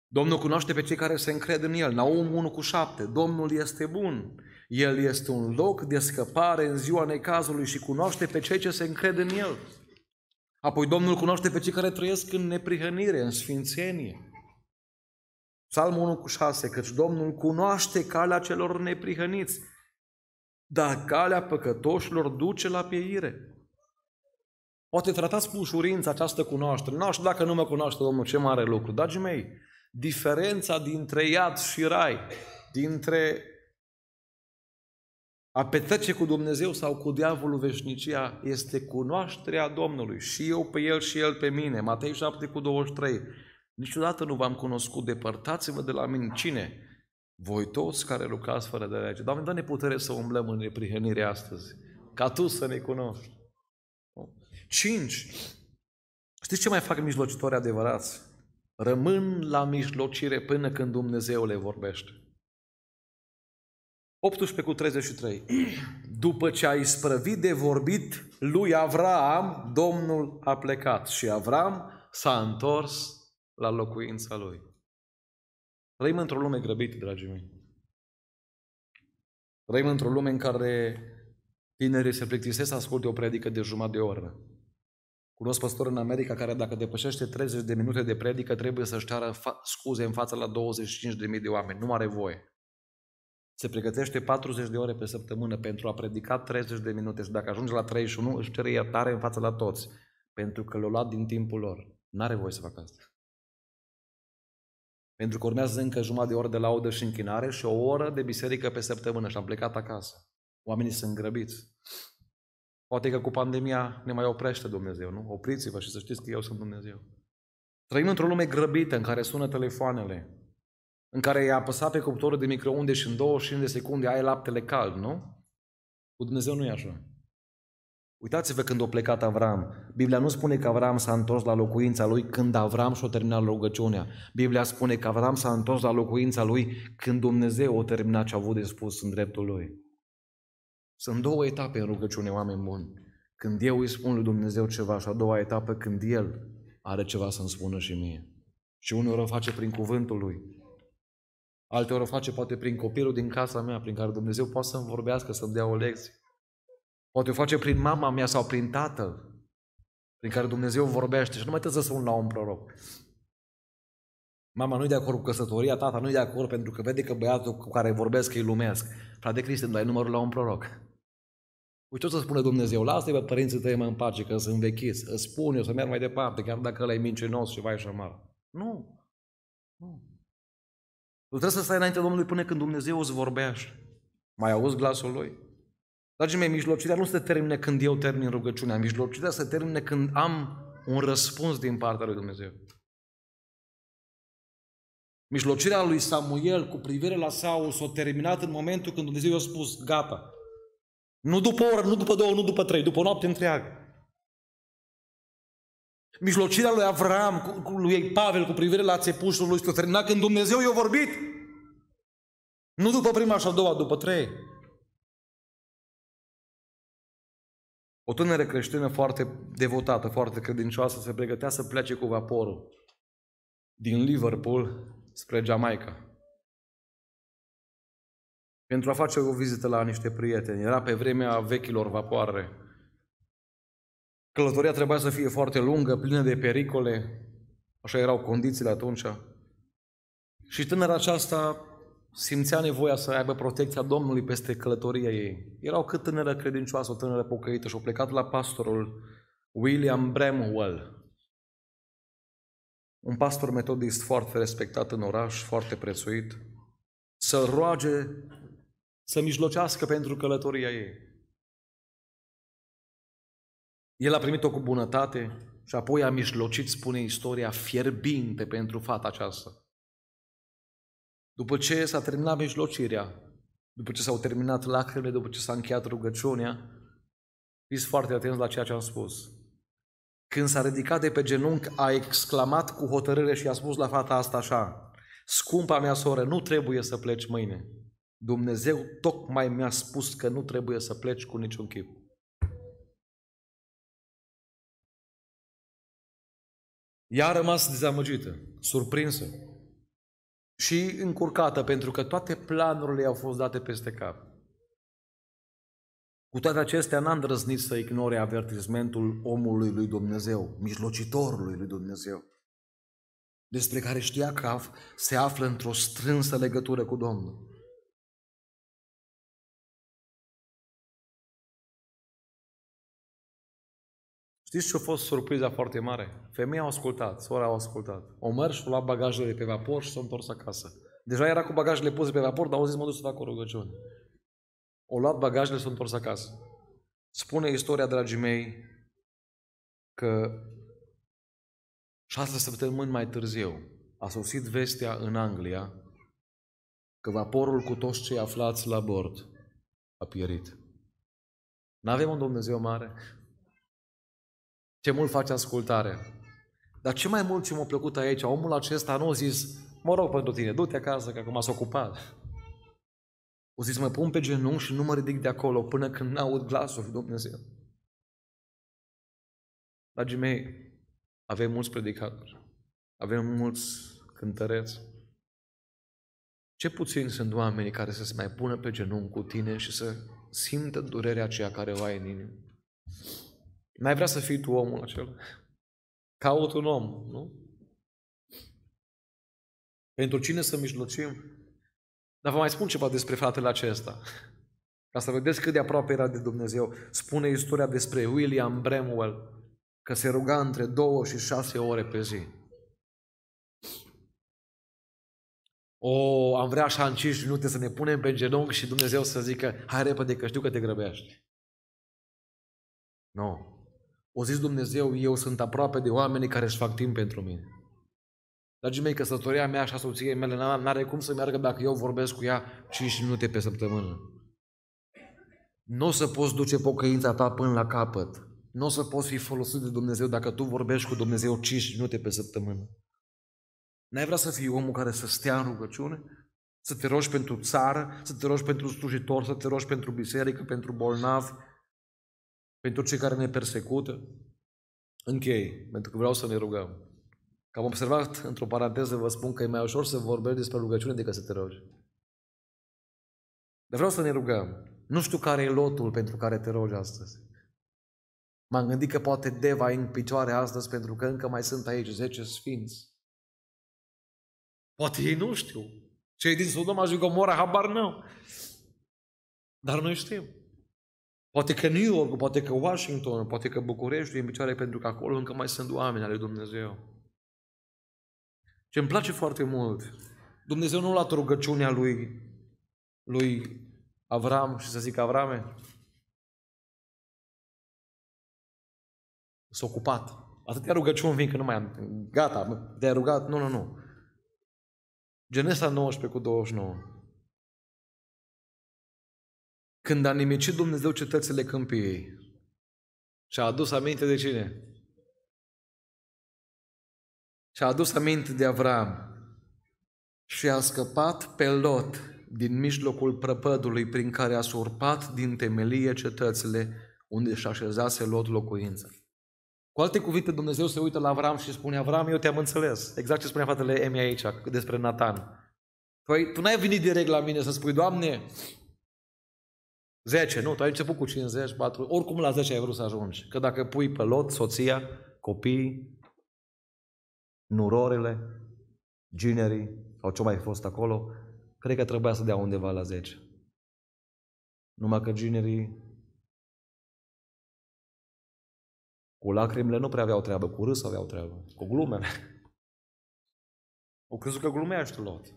Domnul cunoaște pe cei care se încred în El. Naum 1 cu 7. Domnul este bun. El este un loc de scăpare în ziua necazului și cunoaște pe cei ce se încred în El. Apoi Domnul cunoaște pe cei care trăiesc în neprihănire, în sfințenie. Psalmul 1 cu 6, căci Domnul cunoaște calea celor neprihăniți, dar calea păcătoșilor duce la pieire. Poate tratați cu ușurință această cunoaștere. Nu știu dacă nu mă cunoaște Domnul, ce mare lucru. Dragii mei, diferența dintre iad și rai, dintre a petrece cu Dumnezeu sau cu diavolul veșnicia este cunoașterea Domnului. Și eu pe El și El pe mine. Matei 7 cu 23. Niciodată nu v-am cunoscut, depărtați-vă de la mine. Cine? Voi toți care lucrați fără de lege. Doamne, dă-ne putere să umblăm în neprihănire astăzi. Ca Tu să ne cunoști. 5. Știți ce mai fac mijlocitori adevărați? Rămân la mijlocire până când Dumnezeu le vorbește. 18 cu 33. După ce a isprăvit de vorbit lui Avram, Domnul a plecat și Avram s-a întors la locuința lui. Trăim într-o lume grăbită, dragii mei. Trăim într-o lume în care tinerii se plictisesc să asculte o predică de jumătate de oră. Cunosc păstor în America care dacă depășește 30 de minute de predică trebuie să-și ceară fa- scuze în fața la 25.000 de oameni. Nu are voie. se pregătește 40 de ore pe săptămână pentru a predica 30 de minute și dacă ajunge la 31 își cere iertare în fața la toți pentru că l-au luat din timpul lor. N-are voie să facă asta. Pentru că urmează încă jumătate de oră de laudă și închinare și o oră de biserică pe săptămână și am plecat acasă. Oamenii sunt grăbiți. Poate că cu pandemia ne mai oprește Dumnezeu, nu? Opriți-vă și să știți că eu sunt Dumnezeu. Trăim într-o lume grăbită în care sună telefoanele, în care e apăsat pe cuptorul de microunde și în 25 de secunde ai laptele cald, nu? Cu Dumnezeu nu e așa. Uitați-vă când a plecat Avram. Biblia nu spune că Avram s-a întors la locuința lui când Avram și-a terminat rugăciunea. Biblia spune că Avram s-a întors la locuința lui când Dumnezeu a terminat ce a avut de spus în dreptul lui. Sunt două etape în rugăciune, oameni buni. Când eu îi spun lui Dumnezeu ceva și a doua etapă când El are ceva să-mi spună și mie. Și uneori o face prin cuvântul Lui. Alteori o face poate prin copilul din casa mea, prin care Dumnezeu poate să-mi vorbească, să-mi dea o lecție. Poate o face prin mama mea sau prin tatăl, prin care Dumnezeu vorbește și nu mai trebuie să sun la un proroc. Mama nu e de acord cu căsătoria, tata nu e de acord pentru că vede că băiatul cu care vorbesc îi lumesc. Frate Cristian, dai numărul la un proroc. Uite ce o să spune Dumnezeu, lasă-i pe părinții tăi mă în pace că sunt învechiți, îți spun eu să merg mai departe, chiar dacă ăla e mincinos și vai și amar. Nu. Nu. Tu trebuie să stai înainte Domnului până când Dumnezeu îți vorbește. Mai auzi glasul Lui? Dragii mei, mijlocirea nu se termine când eu termin rugăciunea, mijlocirea se termine când am un răspuns din partea lui Dumnezeu. Mijlocirea lui Samuel cu privire la Saul s-a terminat în momentul când Dumnezeu i-a spus, gata. Nu după o oră, nu după două, nu după trei, după o noapte întreagă. Mijlocirea lui Avram, cu, cu lui Pavel cu privire la țepușul lui s-a terminat când Dumnezeu i-a vorbit. Nu după prima și a doua, după trei. O tânără creștină foarte devotată, foarte credincioasă, se pregătea să plece cu vaporul din Liverpool spre Jamaica. Pentru a face o vizită la niște prieteni. Era pe vremea vechilor vapoare. Călătoria trebuia să fie foarte lungă, plină de pericole. Așa erau condițiile atunci. Și tânăra aceasta simțea nevoia să aibă protecția Domnului peste călătoria ei. Era o cât tânără credincioasă, o tânără pocăită și-a plecat la pastorul William Bramwell, un pastor metodist foarte respectat în oraș, foarte prețuit, să roage să mijlocească pentru călătoria ei. El a primit-o cu bunătate și apoi a mijlocit, spune istoria, fierbinte pentru fata aceasta. După ce s-a terminat mijlocirea, după ce s-au terminat lacrimile, după ce s-a încheiat rugăciunea, fiți foarte atenți la ceea ce am spus. Când s-a ridicat de pe genunchi, a exclamat cu hotărâre și a spus la fata asta așa, Scumpa mea soră, nu trebuie să pleci mâine. Dumnezeu tocmai mi-a spus că nu trebuie să pleci cu niciun chip. Ea a rămas dezamăgită, surprinsă și încurcată pentru că toate planurile au fost date peste cap. Cu toate acestea n-a îndrăznit să ignore avertismentul omului lui Dumnezeu, mijlocitorului lui Dumnezeu, despre care știa că se află într-o strânsă legătură cu Domnul. Știți ce a fost surpriza foarte mare? Femeia a ascultat, sora a ascultat. O mers și a luat bagajele pe vapor și s-a întors acasă. Deja era cu bagajele puse pe vapor, dar au zis mă duc să fac o rugăciune. O luat bagajele și s-a întors acasă. Spune istoria, dragii mei, că șase săptămâni mai târziu a sosit vestea în Anglia că vaporul cu toți cei aflați la bord a pierit. N-avem un Dumnezeu mare? Ce mult face ascultarea. Dar ce mai mult ce m-a plăcut aici, omul acesta nu a zis, mă rog pentru tine, du-te acasă, că acum s-a ocupat. O zis, mă pun pe genunchi și nu mă ridic de acolo până când n-aud glasul lui Dumnezeu. Dragii mei, avem mulți predicatori, avem mulți cântăreți. Ce puțini sunt oamenii care să se mai pună pe genunchi cu tine și să simtă durerea aceea care o ai în inimă. N-ai vrea să fii tu omul acela? Caut un om, nu? Pentru cine să mijlocim? Dar vă mai spun ceva despre fratele acesta. Ca să vedeți cât de aproape era de Dumnezeu. Spune istoria despre William Bramwell, că se ruga între două și șase ore pe zi. O, am vrea așa în 5 minute să ne punem pe genunchi și Dumnezeu să zică, hai repede că știu că te grăbești. Nu. No. O zis Dumnezeu, eu sunt aproape de oamenii care își fac timp pentru mine. Dragii mei, căsătoria mea și a soției mele n-are cum să meargă dacă eu vorbesc cu ea 5 minute pe săptămână. Nu o să poți duce pocăința ta până la capăt. Nu o să poți fi folosit de Dumnezeu dacă tu vorbești cu Dumnezeu 5 minute pe săptămână. N-ai vrea să fii omul care să stea în rugăciune? Să te rogi pentru țară, să te rogi pentru slujitor, să te rogi pentru biserică, pentru bolnavi, pentru cei care ne persecută? Închei, pentru că vreau să ne rugăm. Că am observat, într-o paranteză, vă spun că e mai ușor să vorbești despre rugăciune decât să te rogi. Dar vreau să ne rugăm. Nu știu care e lotul pentru care te rogi astăzi. M-am gândit că poate Deva e în picioare astăzi pentru că încă mai sunt aici 10 sfinți. Poate ei nu știu. Cei din Sodoma și Gomora, habar nu. Dar noi știm. Poate că New York, poate că Washington, poate că București e în picioare pentru că acolo încă mai sunt oameni ale Dumnezeu. Ce îmi place foarte mult, Dumnezeu nu a luat rugăciunea lui, lui Avram și să zic Avrame, s-a ocupat. Atâtea rugăciuni vin că nu mai am, gata, te-ai rugat, nu, nu, nu. Genesa 19 cu 29. Când a nimicit Dumnezeu cetățile câmpiei și a adus aminte de cine? Și a adus aminte de Avram și a scăpat pe Lot din mijlocul prăpădului prin care a surpat din temelie cetățile unde și așezase Lot locuința. Cu alte cuvinte, Dumnezeu se uită la Avram și spune, Avram, eu te-am înțeles. Exact ce spunea fratele Emi aici, despre Nathan. Păi, tu n-ai venit direct la mine să spui, Doamne, 10, nu, tu ai început cu 50, 4, oricum la 10 ai vrut să ajungi. Că dacă pui pe lot, soția, copiii, nurorele, ginerii, sau ce mai fost acolo, cred că trebuia să dea undeva la 10. Numai că ginerii cu lacrimile nu prea aveau treabă, cu râs aveau treabă, cu glumele. O crezut că glumești Lot.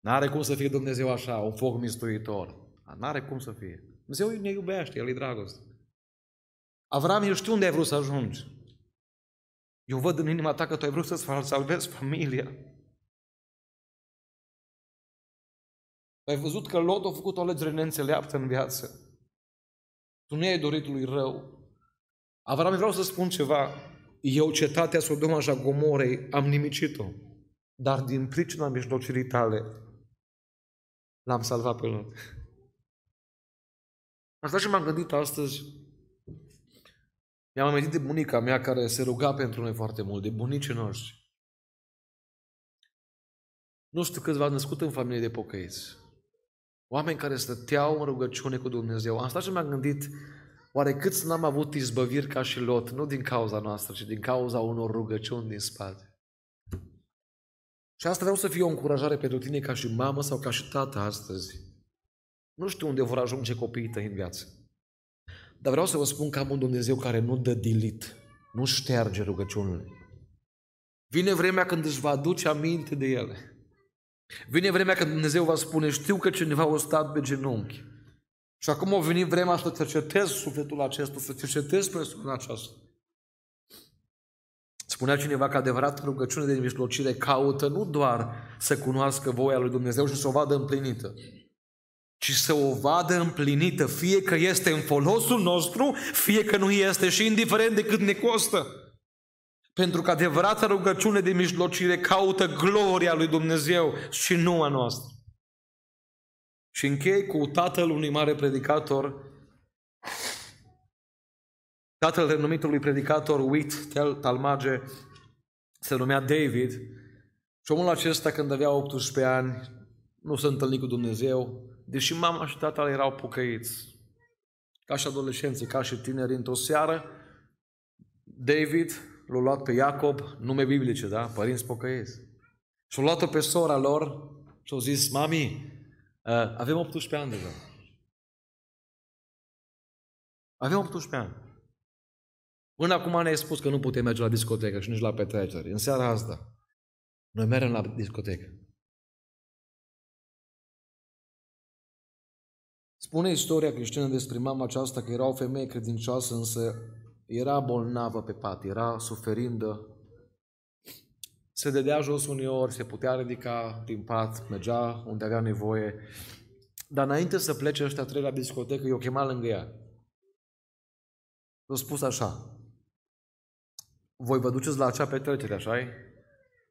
N-are cum să fie Dumnezeu așa, un foc mistuitor. N-are cum să fie. Dumnezeu ne iubește, El e dragoste. Avram, eu știu unde ai vrut să ajungi. Eu văd în inima ta că tu ai vrut să-ți salvezi familia. Ai văzut că Lot a făcut o alegere neînțeleaptă în viață. Tu nu ai dorit lui rău. Avram, vreau să spun ceva. Eu, cetatea Sodoma și a Gomorei, am nimicit-o. Dar din pricina mijlocirii tale, l-am salvat pe Lot. Asta și m-am gândit astăzi. Mi-am amintit de bunica mea care se ruga pentru noi foarte mult, de bunicii noștri. Nu știu câți v-ați născut în familie de pocăiți. Oameni care stăteau în rugăciune cu Dumnezeu. Am stat și m-am gândit, oare câți n-am avut izbăviri ca și Lot, nu din cauza noastră, ci din cauza unor rugăciuni din spate. Și asta vreau să fie o încurajare pentru tine ca și mamă sau ca și tată astăzi. Nu știu unde vor ajunge copiii tăi în viață. Dar vreau să vă spun că am un Dumnezeu care nu dă dilit, nu șterge rugăciunile. Vine vremea când își va aduce aminte de ele. Vine vremea când Dumnezeu va spune, știu că cineva a stat pe genunchi. Și acum a venit vremea să cercetez sufletul acesta, să cercetez persoana aceasta. Spunea cineva că adevărat rugăciune de mijlocire caută nu doar să cunoască voia lui Dumnezeu și să o vadă împlinită, ci să o vadă împlinită, fie că este în folosul nostru, fie că nu este și indiferent de cât ne costă. Pentru că adevărata rugăciune de mijlocire caută gloria lui Dumnezeu și nu a noastră. Și închei cu tatăl unui mare predicator, tatăl renumitului predicator Whit Talmage, se numea David, și omul acesta când avea 18 ani, nu s-a întâlnit cu Dumnezeu, deși mama și tatăl erau pocăiți, ca și adolescenții, ca și tineri, într-o seară, David l-a luat pe Iacob, nume biblice, da? Părinți pocăiți. Și-a luat-o pe sora lor și au zis, mami, uh, avem 18 ani deja. Avem 18 ani. Până acum ne-ai spus că nu putem merge la discotecă și nici la petreceri. În seara asta, noi mergem la discotecă. Spune istoria creștină despre mama aceasta că era o femeie credincioasă, însă era bolnavă pe pat, era suferindă. Se dădea jos uneori, se putea ridica din pat, mergea unde avea nevoie. Dar înainte să plece ăștia trei la discotecă, i-o chema lângă ea. i spus așa, voi vă duceți la acea petrecere, așa -i?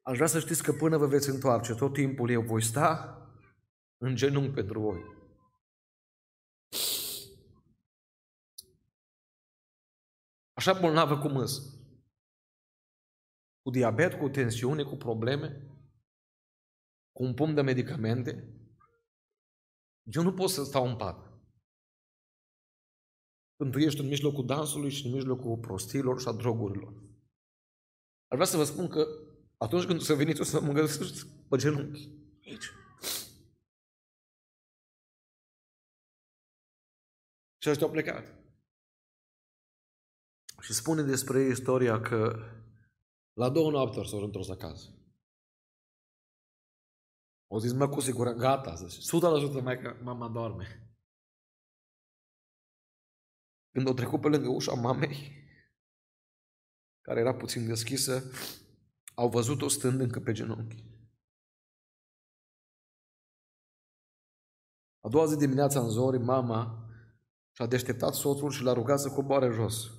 Aș vrea să știți că până vă veți întoarce, tot timpul eu voi sta în genunchi pentru voi. Așa bolnavă cum îs. Cu diabet, cu tensiune, cu probleme, cu un pumn de medicamente. Eu nu pot să stau în pat. Când tu ești în mijlocul dansului și în mijlocul prostiilor și a drogurilor. Ar vrea să vă spun că atunci când o să veniți, o să mă găsiți pe genunchi. Aici. Și ăștia au plecat. Și spune despre ei istoria că la două noapte s-au întors acasă. O zis, mă, cu siguranță, gata, zice, 100% mai că mama doarme. Când au trecut pe lângă ușa mamei, care era puțin deschisă, au văzut-o stând încă pe genunchi. A doua zi dimineața în zori, mama și-a deșteptat soțul și l-a rugat să coboare jos.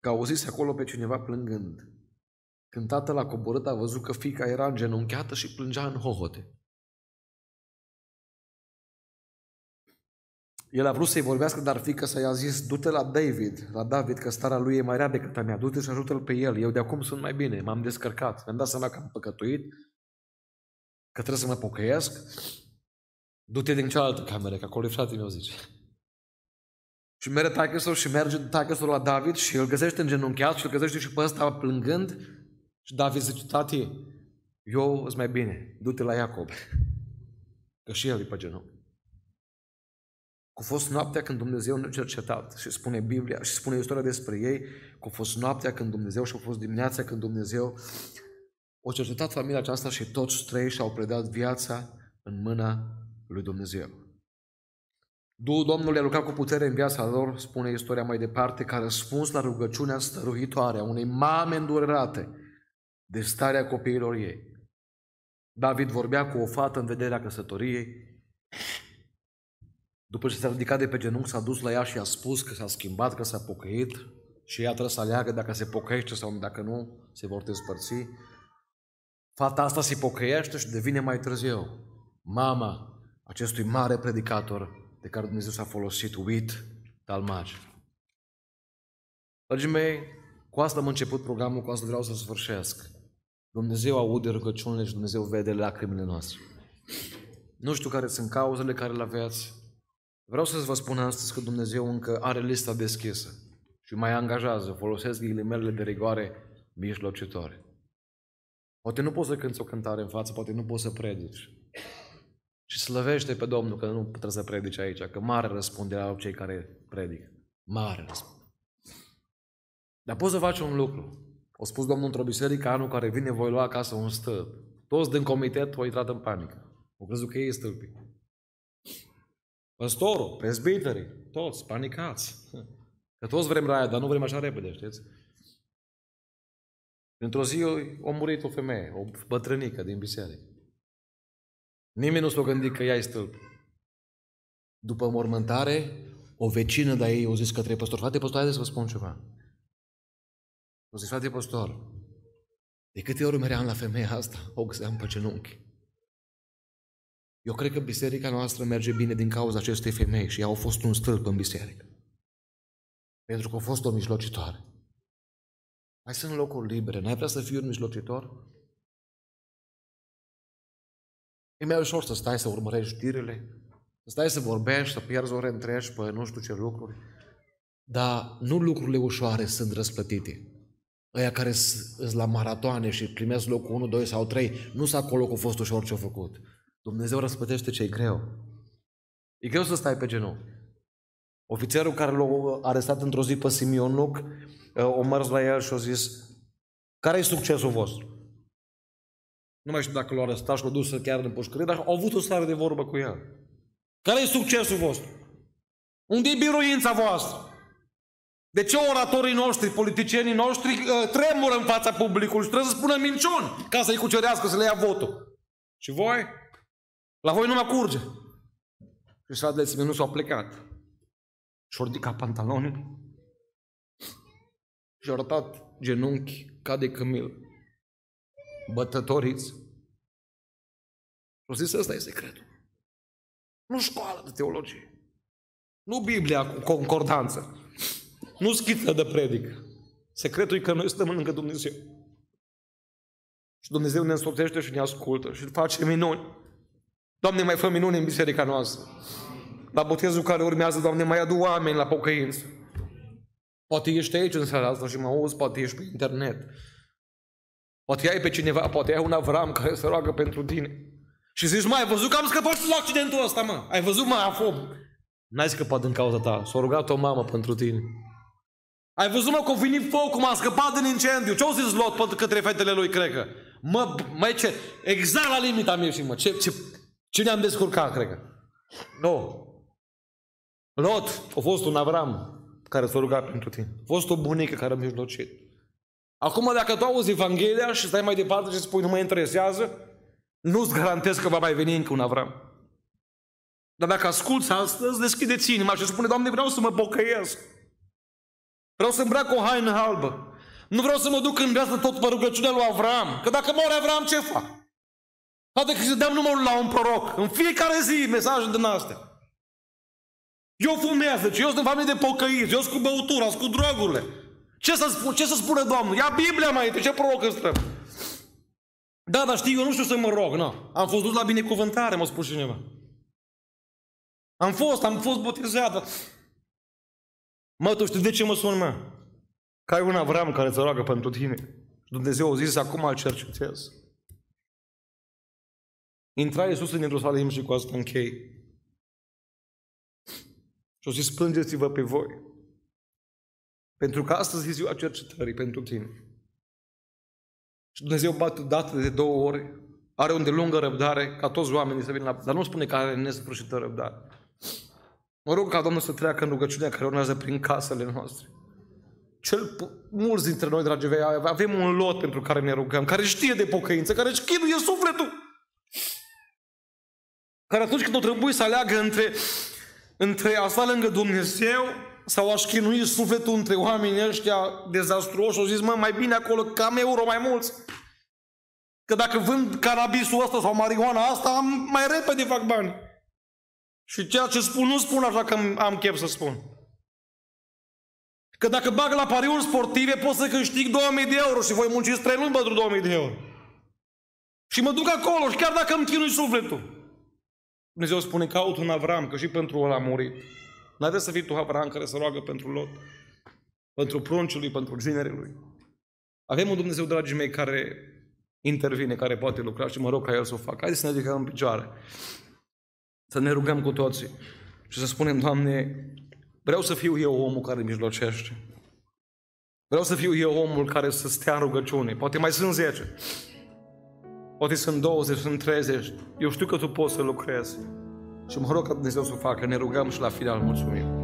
Că auzise acolo pe cineva plângând. Când tatăl a coborât, a văzut că fica era îngenunchiată și plângea în hohote. El a vrut să-i vorbească, dar fica să i-a zis, du-te la David, la David, că starea lui e mai rea decât a mea, du-te și ajută-l pe el, eu de acum sunt mai bine, m-am descărcat, mi-am dat seama că am păcătuit, că trebuie să mă pocăiesc, du-te din cealaltă cameră, că acolo e fratele meu, zice. Și merge taică și merge taică la David și îl găsește în genunchiat și îl găsește și pe ăsta plângând. Și David zice, tati, eu îți mai bine, du-te la Iacob. Că și el e pe genunchi. Cu fost noaptea când Dumnezeu ne-a cercetat și spune Biblia și spune istoria despre ei, cu fost noaptea când Dumnezeu și a fost dimineața când Dumnezeu a cercetat familia aceasta și toți trei și-au predat viața în mâna lui Dumnezeu. Duhul Domnului a lucrat cu putere în viața lor, spune istoria mai departe, ca răspuns la rugăciunea stăruitoare a unei mame îndurerate de starea copiilor ei. David vorbea cu o fată în vederea căsătoriei. După ce s-a ridicat de pe genunchi, s-a dus la ea și a spus că s-a schimbat, că s-a pocăit și ea trebuie să aleagă dacă se pocăiește sau dacă nu, se vor despărți. Fata asta se pocăiește și devine mai târziu mama acestui mare predicator de care Dumnezeu s-a folosit, uit talmagi. Dragii mei, cu asta am început programul, cu asta vreau să sfârșesc. Dumnezeu aude rugăciunile și Dumnezeu vede lacrimile noastre. Nu știu care sunt cauzele care le aveți. Vreau să vă spun astăzi că Dumnezeu încă are lista deschisă și mai angajează, folosesc ghilimele de rigoare mijlocitoare. Poate nu poți să cânți o cântare în față, poate nu poți să predici. Și slăvește pe Domnul că nu trebuie să predici aici, că mare răspunde la cei care predică. Mare răspunde. Dar poți să faci un lucru. O spus Domnul într-o biserică, anul care vine voi lua acasă un stâlp. Toți din comitet au intrat în panică. Au crezut că ei stâlpi. Păstorul, prezbiterii, toți panicați. Că toți vrem raia, dar nu vrem așa repede, știți? Într-o zi a murit o femeie, o bătrânică din biserică. Nimeni nu s-a gândit că ea e stâlp. După mormântare, o vecină de ei o zis către păstor, frate păstor, haideți să vă spun ceva. O zis, frate păstor, de câte ori meream la femeia asta, o găseam pe genunchi. Eu cred că biserica noastră merge bine din cauza acestei femei și ea a fost un stâlp în biserică. Pentru că a fost o mijlocitoare. Mai sunt locuri libere. N-ai vrea să fii un mijlocitor? E mai ușor să stai să urmărești știrile, să stai să vorbești, să pierzi ore întregi pe nu știu ce lucruri. Dar nu lucrurile ușoare sunt răsplătite. Ăia care sunt la maratoane și primesc locul 1, 2 sau 3, nu sunt acolo cu fost ușor ce-au făcut. Dumnezeu răspătește ce e greu. E greu să stai pe genunchi. Ofițerul care l-a arestat într-o zi pe Simionuc, uh, o mers la el și a zis, care e succesul vostru? Nu mai știu dacă l-a arestat și l-a dus chiar în pușcărie, dar au avut o stare de vorbă cu el. Care e succesul vostru? Unde e biruința voastră? De ce oratorii noștri, politicienii noștri uh, tremură în fața publicului și trebuie să spună minciuni ca să-i cucerească, să le ia votul? Și voi? La voi nu mă curge. Și frații nu s-au plecat. Și-au ridicat pantaloni și-au arătat genunchi ca de cămil. Bătătoriți. Și-au zis, ăsta e secretul. Nu școală de teologie. Nu Biblia cu concordanță. Nu schiță de predic. Secretul e că noi stăm lângă Dumnezeu. Și Dumnezeu ne însorțește și ne ascultă și face minuni. Doamne, mai fă minuni în biserica noastră. La botezul care urmează, Doamne, mai adu oameni la pocăință. Poate ești aici în seara asta și mă auzi, poate ești pe internet. Poate ai pe cineva, poate ai un Avram care se roagă pentru tine. Și zici, mai ai văzut că am scăpat la accidentul ăsta, mă? Ai văzut, mă, afob. N-ai scăpat din cauza ta. S-a rugat o mamă pentru tine. Ai văzut, mă, că a venit foc, cum a scăpat din incendiu. Ce-au zis Lot pentru către fetele lui, cred că? Mă, mai ce? Exact la limita mea și mă. Ce, ce, ce ne-am descurcat, cred că? Nu. Lot a fost un Avram care s-a rugat pentru tine. A fost o bunică care a mijlocit. Acum, dacă tu auzi Evanghelia și stai mai departe și spui nu mă interesează, nu-ți garantez că va mai veni încă un Avram. Dar dacă asculți astăzi, deschideți inima și spune, Doamne, vreau să mă pocăiesc. Vreau să îmbrac o haină albă. Nu vreau să mă duc în viață tot pe rugăciunea lui Avram. Că dacă moare Avram, ce fac? Poate că să dăm numărul la un proroc. În fiecare zi mesaje din astea. Eu fumează, ce eu sunt în familie de pocăiți, eu sunt cu băutura, sunt cu drogurile. Ce să, spun, ce să spune Domnul? Ia Biblia mai de ce proroc îți trebuie? Da, dar știi, eu nu știu să mă rog, nu. Am fost dus la binecuvântare, m-a spus cineva. Am fost, am fost botezat. Mă, tu știi de ce mă sun, mă? Că ai un Avram care îți roagă pentru tine. Dumnezeu a zis, acum îl cercetez. Intra Iisus în Ierusalim și cu asta închei. Și o zis, plângeți-vă pe voi. Pentru că astăzi e ziua cercetării pentru tine. Și Dumnezeu bate dată de două ori, are un de lungă răbdare, ca toți oamenii să vină la... Dar nu spune că are nesfârșită răbdare. Mă rog ca Domnul să treacă în rugăciunea care urmează prin casele noastre. Cel mulți dintre noi, dragi vei, avem un lot pentru care ne rugăm, care știe de pocăință, care își chinuie sufletul. Care atunci când o trebuie să aleagă între, între a sta lângă Dumnezeu sau a-și chinui sufletul între oamenii ăștia dezastruoși, au zis, mă, mai bine acolo, cam euro mai mulți. Că dacă vând canabisul ăsta sau marihuana asta, mai repede fac bani. Și ceea ce spun, nu spun așa că am chef să spun. Că dacă bag la pariuri sportive, pot să câștig 2000 de euro și voi munci 3 luni pentru 2000 de euro. Și mă duc acolo și chiar dacă îmi chinui sufletul. Dumnezeu spune, caut un Avram, că și pentru ăla a murit. Nu trebuie să fii tu Avram care să roagă pentru Lot, pentru pruncul lui, pentru ginerii lui. Avem un Dumnezeu, dragii mei, care intervine, care poate lucra și mă rog ca El să o facă. Haideți să ne ridicăm în picioare. Să ne rugăm cu toții și să spunem, Doamne, vreau să fiu eu omul care mijlocește. Vreau să fiu eu omul care să stea în rugăciune. Poate mai sunt 10. Poate sunt 20, sunt 30. Eu știu că Tu poți să lucrezi. Și mă rog ca Dumnezeu să o facă. Ne rugăm și la final mulțumim.